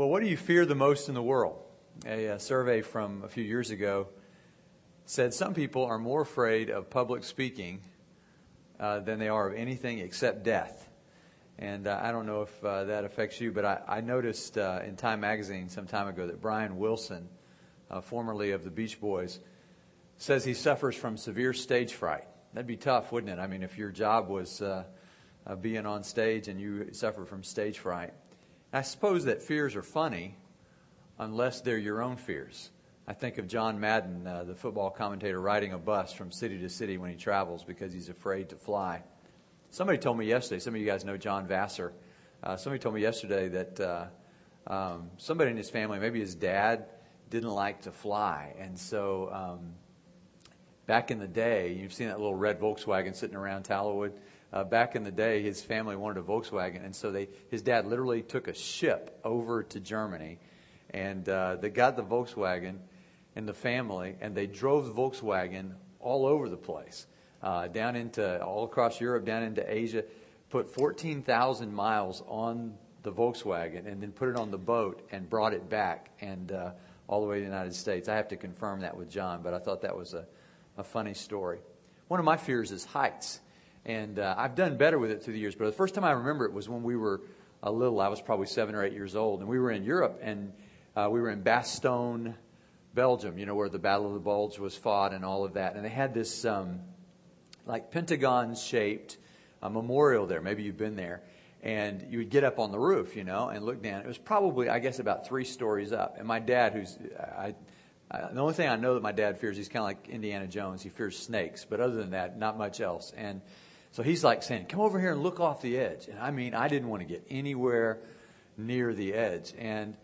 Well, what do you fear the most in the world? A, a, survey from a few years ago said some people are more afraid of public speaking uh, than they are of anything except death. And uh, I don't know if uh, that affects you, but I, I noticed uh, in Time magazine some time ago that Brian Wilson, uh, formerly of the Beach Boys, says he suffers from severe stage fright. That'd be tough, wouldn't it? I mean, if your job was uh, being on stage and you suffer from stage fright. I suppose that fears are funny unless they're your own fears. I think of John Madden, uh, the football commentator, riding a bus from city to city when he travels because he's afraid to fly. Somebody told me yesterday, some of you guys know John Vassar. Uh, somebody told me yesterday that uh, um, somebody in his family, maybe his dad, didn't like to fly. And so um, back in the day, you've seen that little red Volkswagen sitting around Tallowood. Uh, back in the day, his family wanted a Volkswagen, and so they, his dad literally took a ship over to Germany, and uh, they got the Volkswagen and the family, and they drove the Volkswagen all over the place, uh, down into all across Europe, down into Asia, put 14,000 miles on the Volkswagen, and then put it on the boat and brought it back and uh, all the way to the United States. I have to confirm that with John, but I thought that was a, a funny story. One of my fears is heights. And uh, I've done better with it through the years. But the first time I remember it was when we were a little. I was probably seven or eight years old. And we were in Europe, and uh, we were in Bastogne, Belgium, you know, where the Battle of the Bulge was fought and all of that. And they had this, um, like, pentagon shaped uh, memorial there. Maybe you've been there. And you would get up on the roof, you know, and look down. It was probably, I guess, about three stories up. And my dad, who's, I, the only thing I know that my dad fears, he's kind of like Indiana Jones. He fears snakes, but other than that, not much else. And so he's like saying, Come over here and look off the edge. And I mean, I didn't want to get anywhere near the edge. And,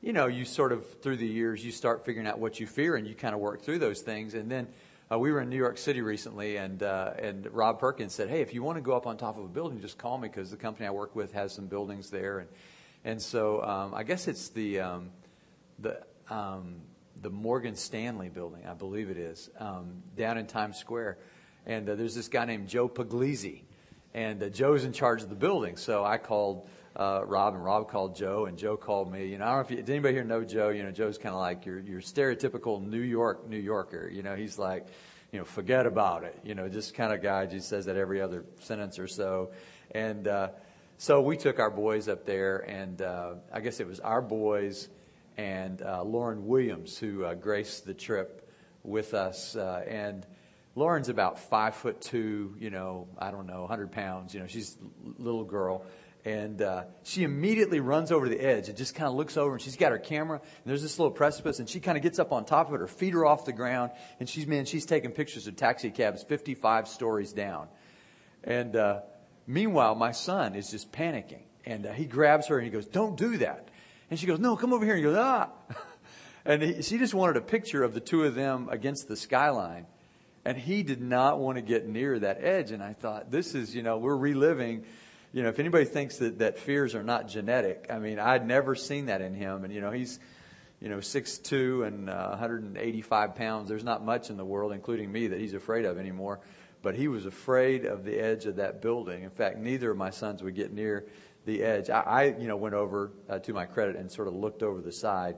you know, you sort of, through the years, you start figuring out what you fear and you kind of work through those things. And then uh, we were in New York City recently, and, uh, and Rob Perkins said, Hey, if you want to go up on top of a building, just call me because the company I work with has some buildings there. And, and so um, I guess it's the, um, the, um, the Morgan Stanley building, I believe it is, um, down in Times Square and uh, there's this guy named Joe Puglisi, and uh, Joe's in charge of the building. So I called uh, Rob, and Rob called Joe, and Joe called me. You know, I don't know if you, does anybody here know Joe? You know, Joe's kind of like your your stereotypical New York New Yorker. You know, he's like, you know, forget about it. You know, just kind of guy. Just says that every other sentence or so, and. Uh, so we took our boys up there, and uh, I guess it was our boys and uh, Lauren Williams who uh, graced the trip with us. Uh, and Lauren's about five foot two, you know, I don't know, 100 pounds. You know, she's a little girl. And uh, she immediately runs over the edge and just kind of looks over, and she's got her camera, and there's this little precipice, and she kind of gets up on top of it, her feet are off the ground, and she's, man, she's taking pictures of taxi cabs 55 stories down. And uh, meanwhile, my son is just panicking, and uh, he grabs her and he goes, Don't do that. And she goes, No, come over here. And he goes, Ah. and he, she just wanted a picture of the two of them against the skyline. And he did not want to get near that edge. And I thought, this is, you know, we're reliving. You know, if anybody thinks that, that fears are not genetic, I mean, I'd never seen that in him. And, you know, he's, you know, 6'2 and uh, 185 pounds. There's not much in the world, including me, that he's afraid of anymore. But he was afraid of the edge of that building. In fact, neither of my sons would get near the edge. I, I you know, went over uh, to my credit and sort of looked over the side.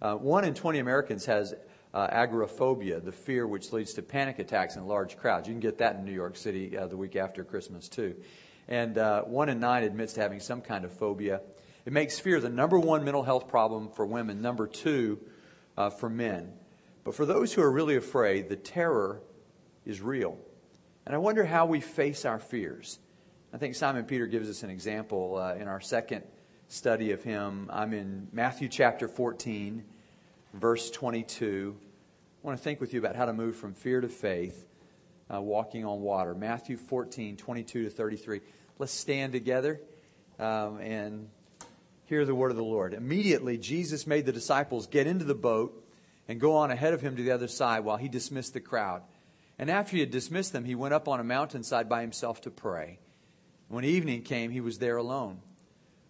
Uh, one in 20 Americans has uh, agoraphobia, the fear which leads to panic attacks in large crowds. You can get that in New York City uh, the week after Christmas, too. And uh, one in nine admits to having some kind of phobia. It makes fear the number one mental health problem for women, number two uh, for men. But for those who are really afraid, the terror is real. And I wonder how we face our fears. I think Simon Peter gives us an example uh, in our second study of him. I'm in Matthew chapter 14 verse 22. I want to think with you about how to move from fear to faith, uh, walking on water. Matthew 14, 22 to 33. Let's stand together um, and hear the word of the Lord. Immediately, Jesus made the disciples get into the boat and go on ahead of him to the other side while he dismissed the crowd. And after he had dismissed them, he went up on a mountainside by himself to pray. When evening came, he was there alone.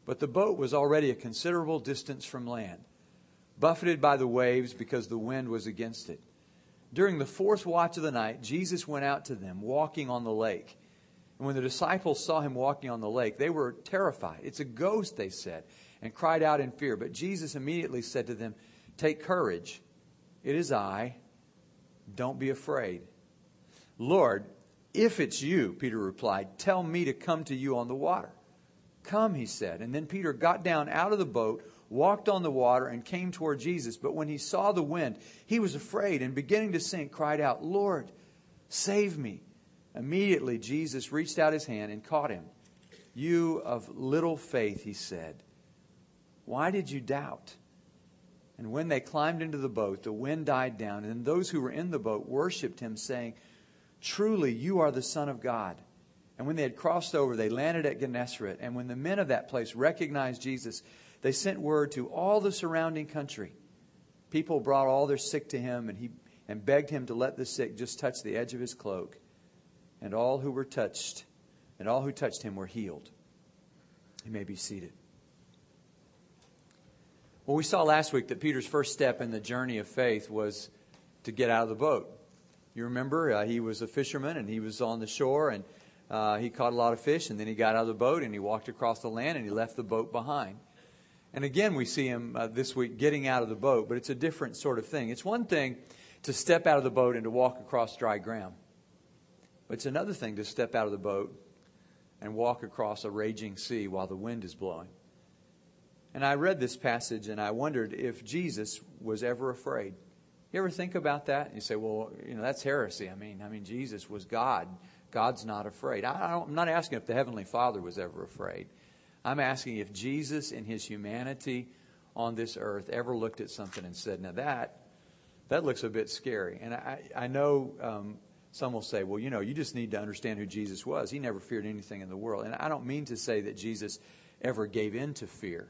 But the boat was already a considerable distance from land buffeted by the waves because the wind was against it. During the fourth watch of the night, Jesus went out to them, walking on the lake. And when the disciples saw him walking on the lake, they were terrified. It's a ghost, they said. and cried out in fear. But Jesus immediately said to them, Take courage. It is I. Don't be afraid. Lord, if it's you, Peter replied, tell me to come to you on the water. Come, he said. And then Peter got down out of the boat, walked on the water, and came toward Jesus. But when he saw the wind, he was afraid and beginning to sink, cried out, Lord, save me. Immediately, Jesus reached out his hand and caught him. You of little faith, he said, why did you doubt? And when they climbed into the boat, the wind died down, and those who were in the boat worshipped him, saying, Truly, you are the Son of God. And when they had crossed over, they landed at Gennesaret. And when the men of that place recognized Jesus, they sent word to all the surrounding country. People brought all their sick to him, and he and begged him to let the sick just touch the edge of his cloak. And all who were touched, and all who touched him were healed. He may be seated. Well, we saw last week that Peter's first step in the journey of faith was to get out of the boat. You remember, uh, he was a fisherman and he was on the shore and uh, he caught a lot of fish and then he got out of the boat and he walked across the land and he left the boat behind. And again, we see him uh, this week getting out of the boat, but it's a different sort of thing. It's one thing to step out of the boat and to walk across dry ground, but it's another thing to step out of the boat and walk across a raging sea while the wind is blowing. And I read this passage and I wondered if Jesus was ever afraid. You ever think about that? You say, well, you know, that's heresy. I mean, I mean, Jesus was God. God's not afraid. I am not asking if the Heavenly Father was ever afraid. I'm asking if Jesus, in his humanity on this earth, ever looked at something and said, now that, that looks a bit scary. And I, I know um, some will say, well, you know, you just need to understand who Jesus was. He never feared anything in the world. And I don't mean to say that Jesus ever gave in to fear.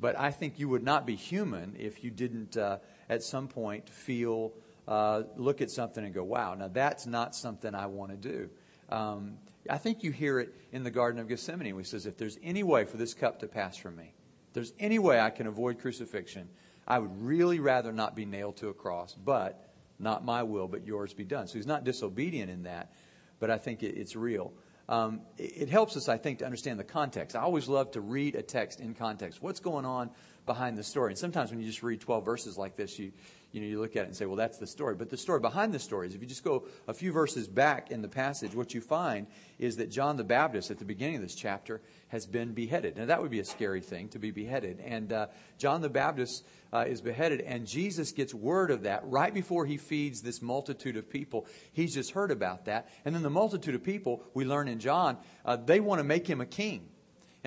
But I think you would not be human if you didn't, uh, at some point, feel, uh, look at something and go, wow, now that's not something I want to do. Um, I think you hear it in the Garden of Gethsemane he says, if there's any way for this cup to pass from me, if there's any way I can avoid crucifixion, I would really rather not be nailed to a cross, but not my will, but yours be done. So he's not disobedient in that, but I think it, it's real um, it helps us, I think, to understand the context. I always love to read a text in context. What's going on behind the story? And sometimes when you just read 12 verses like this, you, you know, you look at it and say, well, that's the story. But the story behind the story is if you just go a few verses back in the passage, what you find is that John the Baptist at the beginning of this chapter has been beheaded. Now, that would be a scary thing to be beheaded. And uh, John the Baptist uh, is beheaded, and Jesus gets word of that right before he feeds this multitude of people. He's just heard about that. And then the multitude of people, we learn in John, uh, they want to make him a king.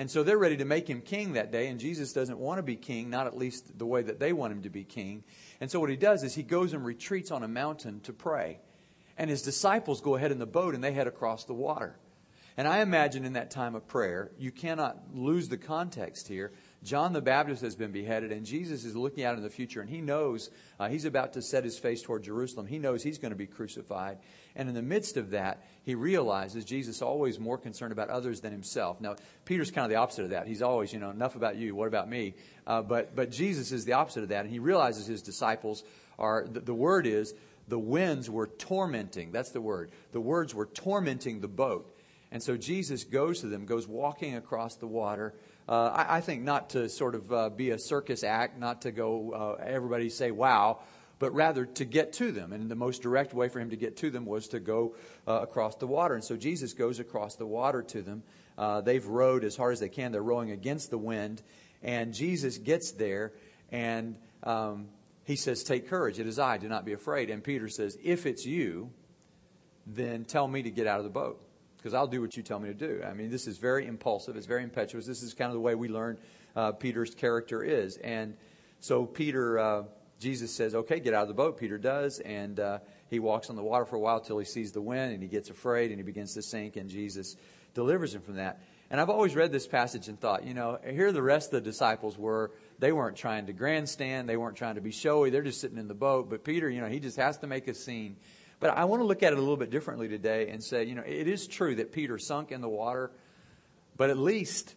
And so they're ready to make him king that day, and Jesus doesn't want to be king, not at least the way that they want him to be king. And so what he does is he goes and retreats on a mountain to pray. And his disciples go ahead in the boat and they head across the water. And I imagine in that time of prayer, you cannot lose the context here. John the Baptist has been beheaded, and Jesus is looking out in the future, and he knows uh, he's about to set his face toward Jerusalem. He knows he's going to be crucified. And in the midst of that, he realizes Jesus always more concerned about others than himself. Now, Peter's kind of the opposite of that. He's always, you know, enough about you, what about me? Uh, but, but Jesus is the opposite of that, and he realizes his disciples are, the, the word is, the winds were tormenting. That's the word. The words were tormenting the boat. And so Jesus goes to them, goes walking across the water. Uh, I, I, think not to sort of uh, be a circus act, not to go uh, everybody say wow, but rather to get to them. And the most direct way for him to get to them was to go uh, across the water. And so Jesus goes across the water to them. Uh, they've rowed as hard as they can. They're rowing against the wind. And Jesus gets there and um, he says, Take courage. It is I. Do not be afraid. And Peter says, If it's you, then tell me to get out of the boat because I'll do what you tell me to do. I mean, this is very impulsive. It's very impetuous. This is kind of the way we learn uh, Peter's character is. And so Peter, uh, Jesus says, okay, get out of the boat. Peter does. And uh, he walks on the water for a while till he sees the wind and he gets afraid and he begins to sink. And Jesus delivers him from that. And I've always read this passage and thought, you know, here the rest of the disciples were. They weren't trying to grandstand. They weren't trying to be showy. They're just sitting in the boat. But Peter, you know, he just has to make a scene. But I want to look at it a little bit differently today and say, you know, it is true that Peter sunk in the water, but at least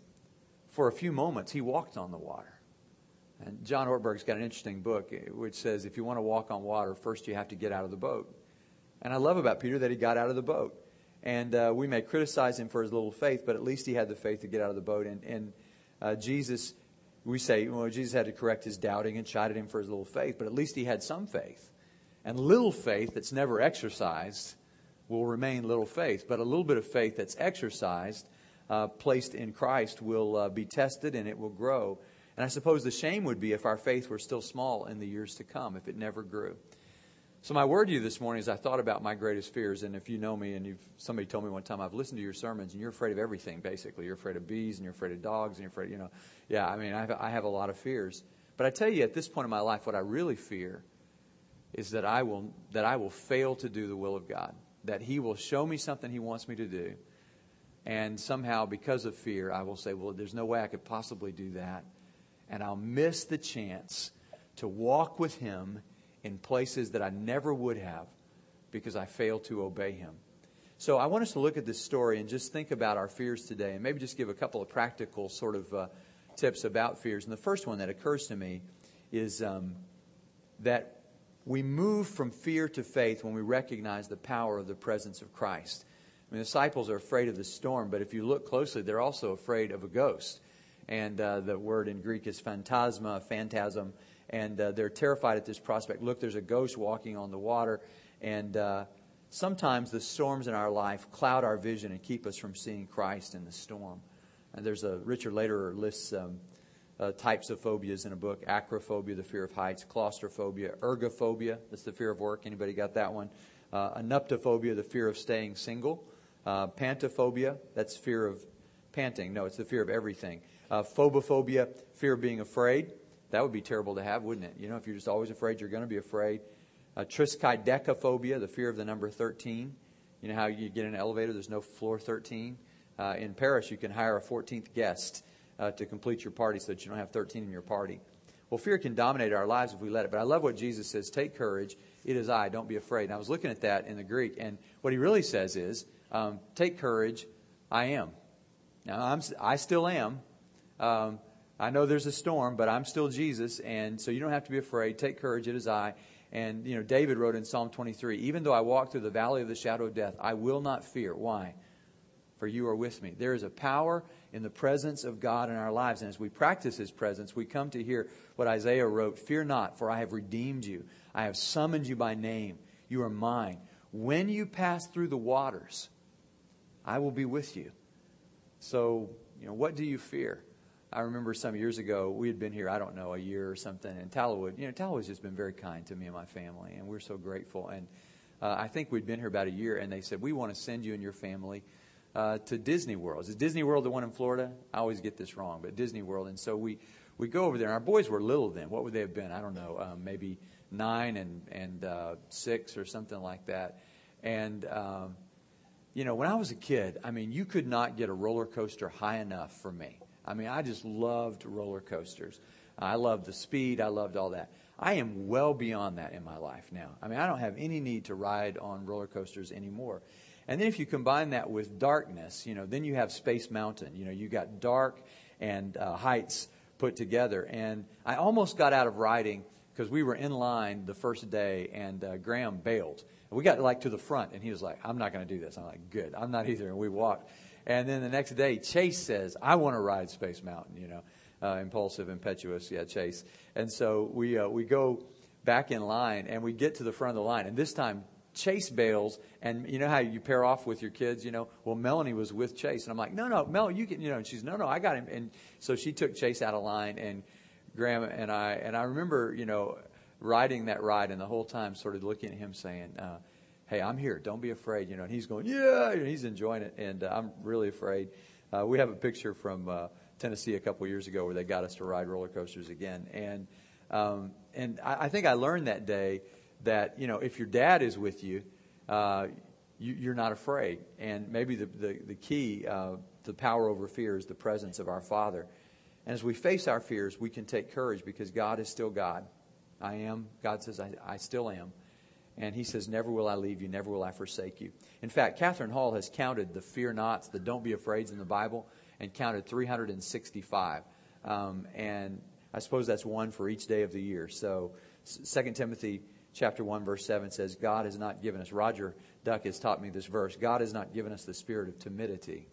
for a few moments he walked on the water. And John Ortberg's got an interesting book eh, which says if you want to walk on water, first you have to get out of the boat. And I love about Peter that he got out of the boat. And uh, we may criticize him for his little faith, but at least he had the faith to get out of the boat. And, and uh, Jesus we say, well, Jesus had to correct his doubting and chided him for his little faith, but at least he had some faith. And little faith that's never exercised will remain little faith, but a little bit of faith that's exercised, uh, placed in Christ, will uh, be tested and it will grow. And I suppose the shame would be if our faith were still small in the years to come, if it never grew. So my word to you this morning is I thought about my greatest fears, and if you know me, and you've somebody told me one time I've listened to your sermons, and you're afraid of everything. Basically, you're afraid of bees, and you're afraid of dogs, and you're afraid, you know, yeah. I mean, I have, I have a lot of fears, but I tell you, at this point in my life, what I really fear is that I will that I will fail to do the will of God, that He will show me something He wants me to do, and somehow because of fear, I will say, well, there's no way I could possibly do that, and I'll miss the chance to walk with Him in places that I never would have because I failed to obey him. So I want us to look at this story and just think about our fears today and maybe just give a couple of practical sort of uh, tips about fears. And the first one that occurs to me is um, that we move from fear to faith when we recognize the power of the presence of Christ. I mean, the disciples are afraid of the storm, but if you look closely, they're also afraid of a ghost. And uh, the word in Greek is phantasma, phantasm and uh, they're terrified at this prospect. Look, there's a ghost walking on the water, and uh, sometimes the storms in our life cloud our vision and keep us from seeing Christ in the storm. And there's a Richard Lederer lists um, uh, types of phobias in a book: acrophobia, the fear of heights; claustrophobia; ergophobia, that's the fear of work. Anybody got that one? Uh, anuptophobia, the fear of staying single; uh, pantophobia, that's fear of panting. No, it's the fear of everything. Uh, phobophobia, fear of being afraid. That would be terrible to have, wouldn't it? You know, if you're just always afraid, you're going to be afraid. Uh, triskaidekaphobia, the fear of the number 13. You know how you get in an elevator, there's no floor 13. Uh, in Paris, you can hire a 14th guest uh, to complete your party so that you don't have 13 in your party. Well, fear can dominate our lives if we let it. But I love what Jesus says take courage. It is I. Don't be afraid. And I was looking at that in the Greek, and what he really says is um, take courage. I am. Now, I'm, I still am. Um, I know there's a storm, but I'm still Jesus, and so you don't have to be afraid. Take courage, it is I. And, you know, David wrote in Psalm 23 Even though I walk through the valley of the shadow of death, I will not fear. Why? For you are with me. There is a power in the presence of God in our lives. And as we practice His presence, we come to hear what Isaiah wrote Fear not, for I have redeemed you. I have summoned you by name. You are mine. When you pass through the waters, I will be with you. So, you know, what do you fear? I remember some years ago, we had been here, I don't know, a year or something, and Tallowood, you know, Tallowood's just been very kind to me and my family, and we're so grateful. And uh, I think we'd been here about a year, and they said, We want to send you and your family uh, to Disney World. Is Disney World the one in Florida? I always get this wrong, but Disney World. And so we, we go over there, and our boys were little then. What would they have been? I don't know, um, maybe nine and, and uh, six or something like that. And, um, you know, when I was a kid, I mean, you could not get a roller coaster high enough for me. I mean, I just loved roller coasters. I loved the speed. I loved all that. I am well beyond that in my life now. I mean, I don't have any need to ride on roller coasters anymore. And then if you combine that with darkness, you know, then you have Space Mountain. You know, you got dark and uh, heights put together. And I almost got out of riding because we were in line the first day, and uh, Graham bailed. we got like to the front, and he was like, "I'm not going to do this." I'm like, "Good, I'm not either." And we walked. And then the next day, Chase says, I want to ride Space Mountain, you know, uh, impulsive, impetuous, yeah, Chase. And so we, uh, we go back in line and we get to the front of the line. And this time, Chase bails, and you know how you pair off with your kids, you know? Well, Melanie was with Chase, and I'm like, no, no, Mel, you can, you know, and she's, no, no, I got him. And so she took Chase out of line, and Graham and I, and I remember, you know, riding that ride, and the whole time sort of looking at him saying, uh, hey, I'm here. Don't be afraid. You know, and he's going, yeah, and he's enjoying it, and uh, I'm really afraid. Uh, we have a picture from uh, Tennessee a couple years ago where they got us to ride roller coasters again, and um, and I, I think I learned that day that you know if your dad is with you, uh, you are not afraid, and maybe the the, the key uh, to power over fear is the presence of our Father. And as we face our fears, we can take courage because God is still God. I am. God says, I, I still am. And he says, Never will I leave you, never will I forsake you. In fact, Catherine Hall has counted the fear nots, the don't be afraids in the Bible, and counted 365. Um, and I suppose that's one for each day of the year. So 2 Timothy chapter 1, verse 7 says, God has not given us, Roger Duck has taught me this verse, God has not given us the spirit of timidity,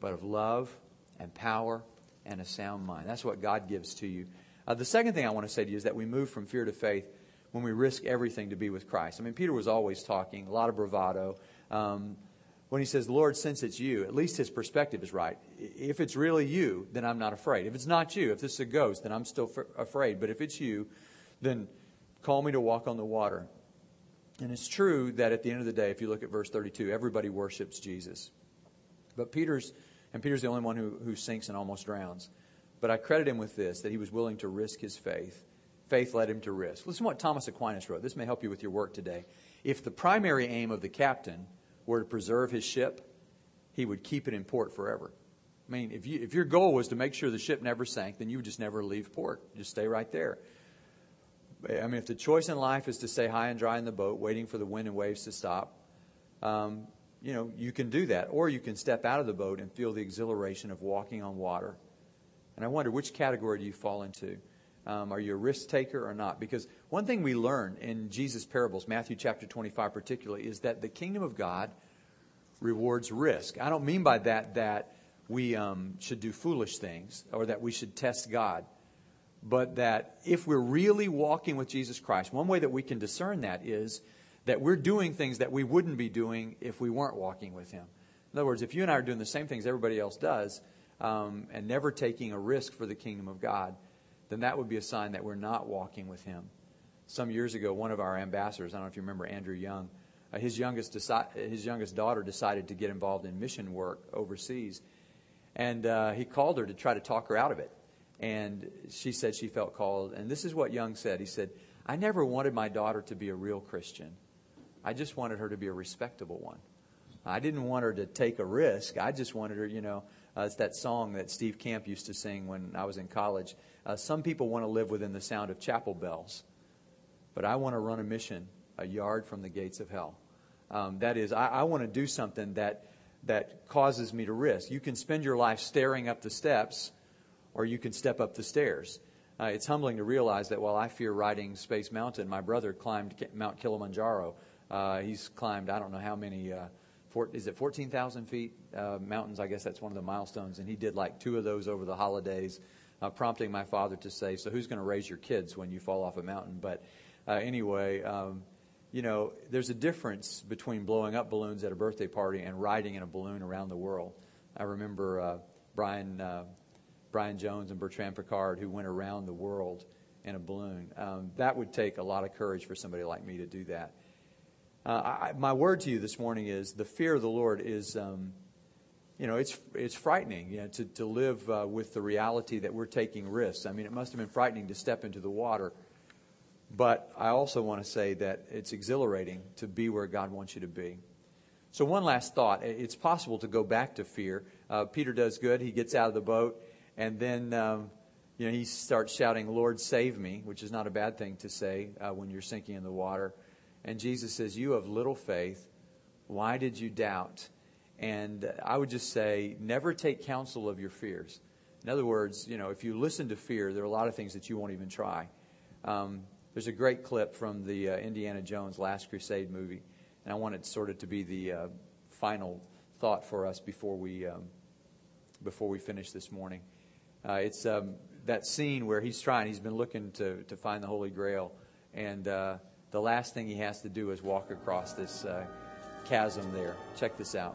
but of love and power and a sound mind. That's what God gives to you. Uh, the second thing I want to say to you is that we move from fear to faith when we risk everything to be with Christ. I mean, Peter was always talking, a lot of bravado. Um, when he says, Lord, since it's you, at least his perspective is right. If it's really you, then I'm not afraid. If it's not you, if this is a ghost, then I'm still f- afraid. But if it's you, then call me to walk on the water. And it's true that at the end of the day, if you look at verse 32, everybody worships Jesus. But Peter's, and Peter's the only one who, who sinks and almost drowns. But I credit him with this, that he was willing to risk his faith. Faith led him to risk. Listen to what Thomas Aquinas wrote. This may help you with your work today. If the primary aim of the captain were to preserve his ship, he would keep it in port forever. I mean, if, you, if your goal was to make sure the ship never sank, then you would just never leave port. Just stay right there. I mean, if the choice in life is to stay high and dry in the boat, waiting for the wind and waves to stop, um, you know, you can do that. Or you can step out of the boat and feel the exhilaration of walking on water. And I wonder, which category do you fall into? Um, are you a risk taker or not? Because one thing we learn in Jesus' parables, Matthew chapter 25 particularly, is that the kingdom of God rewards risk. I don't mean by that that we um, should do foolish things or that we should test God, but that if we're really walking with Jesus Christ, one way that we can discern that is that we're doing things that we wouldn't be doing if we weren't walking with Him. In other words, if you and I are doing the same things everybody else does um, and never taking a risk for the kingdom of God, then that would be a sign that we're not walking with Him. Some years ago, one of our ambassadors, I don't know if you remember Andrew Young, uh, his, youngest deci- his youngest daughter decided to get involved in mission work overseas. And uh, he called her to try to talk her out of it. And she said she felt called. And this is what Young said. He said, I never wanted my daughter to be a real Christian. I just wanted her to be a respectable one. I didn't want her to take a risk. I just wanted her, you know, uh, it's that song that Steve Camp used to sing when I was in college. Uh, some people want to live within the sound of chapel bells, but I want to run a mission a yard from the gates of hell. Um, that is, I, I want to do something that that causes me to risk. You can spend your life staring up the steps, or you can step up the stairs. Uh, it's humbling to realize that while I fear riding Space Mountain, my brother climbed Mount Kilimanjaro. Uh, he's climbed I don't know how many uh, four, is it 14,000 feet uh, mountains? I guess that's one of the milestones. And he did like two of those over the holidays, uh, prompting my father to say, So who's going to raise your kids when you fall off a mountain? But uh, anyway, um, you know, there's a difference between blowing up balloons at a birthday party and riding in a balloon around the world. I remember Brian, Brian Jones and Bertrand Piccard who went around the world in a balloon. Um, that would take a lot of courage for somebody like me to do that. Uh, I, my word to you this morning is the fear of the Lord is, um, you know, it's it's frightening, you know, to to live uh, with the reality that we're taking risks. I mean, it must have been frightening to step into the water, but I also want to say that it's exhilarating to be where God wants you to be. So, one last thought: it's possible to go back to fear. Uh, Peter does good; he gets out of the boat, and then. Um, you know, he starts shouting, Lord, save me, which is not a bad thing to say uh, when you're sinking in the water. And Jesus says, You have little faith. Why did you doubt? And I would just say, never take counsel of your fears. In other words, you know, if you listen to fear, there are a lot of things that you won't even try. Um, there's a great clip from the uh, Indiana Jones Last Crusade movie, and I want it sort of to be the uh, final thought for us before we um, before we finish this morning. Uh, it's um, that scene where he's trying; he's been looking to to find the Holy Grail, and uh, the last thing he has to do is walk across this uh, chasm there. Check this out.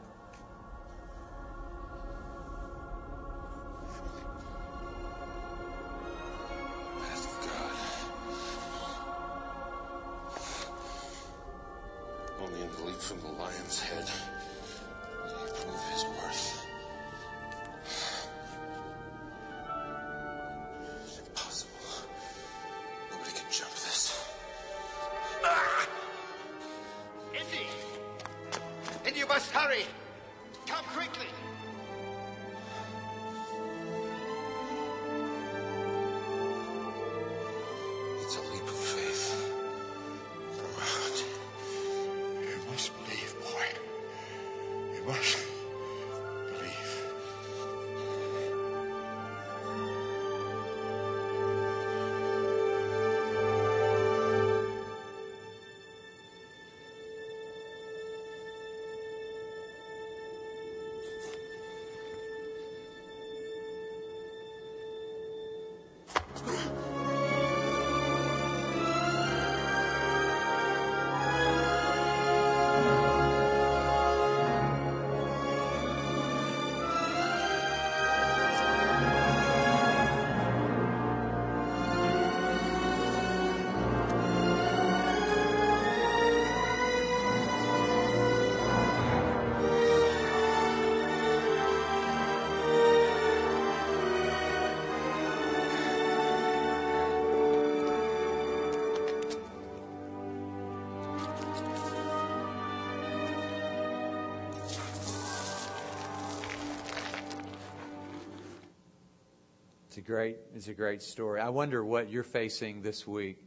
Great, it's a great story. I wonder what you're facing this week.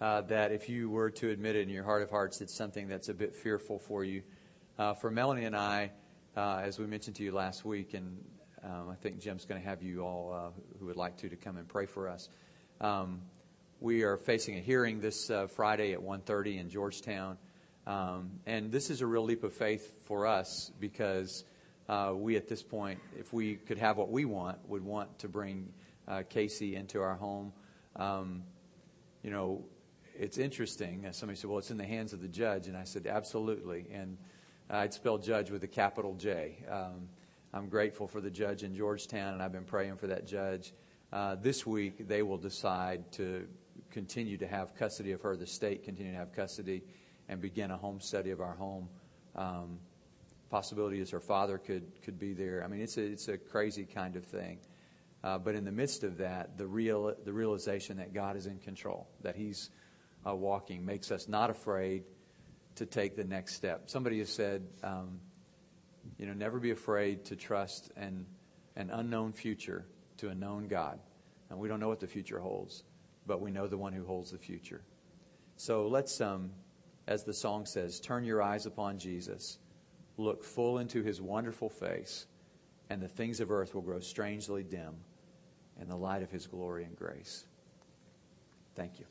Uh, that if you were to admit it in your heart of hearts, it's something that's a bit fearful for you. Uh, for Melanie and I, uh, as we mentioned to you last week, and um, I think Jim's going to have you all uh, who would like to to come and pray for us. Um, we are facing a hearing this uh, Friday at 1:30 in Georgetown, um, and this is a real leap of faith for us because uh, we, at this point, if we could have what we want, would want to bring Casey into our home. Um, you know, it's interesting. Somebody said, "Well, it's in the hands of the judge," and I said, "Absolutely." And I'd spell judge with a capital J. Um, I'm grateful for the judge in Georgetown, and I've been praying for that judge. Uh, this week, they will decide to continue to have custody of her, the state continue to have custody, and begin a home study of our home. Um, possibility is her father could could be there. I mean, it's a it's a crazy kind of thing. Uh, but in the midst of that, the real the realization that God is in control, that He's uh, walking, makes us not afraid to take the next step. Somebody has said, um, you know, never be afraid to trust an, an unknown future to a known God. And we don't know what the future holds, but we know the one who holds the future. So let's, um, as the song says, turn your eyes upon Jesus, look full into his wonderful face, and the things of earth will grow strangely dim in the light of his glory and grace. Thank you.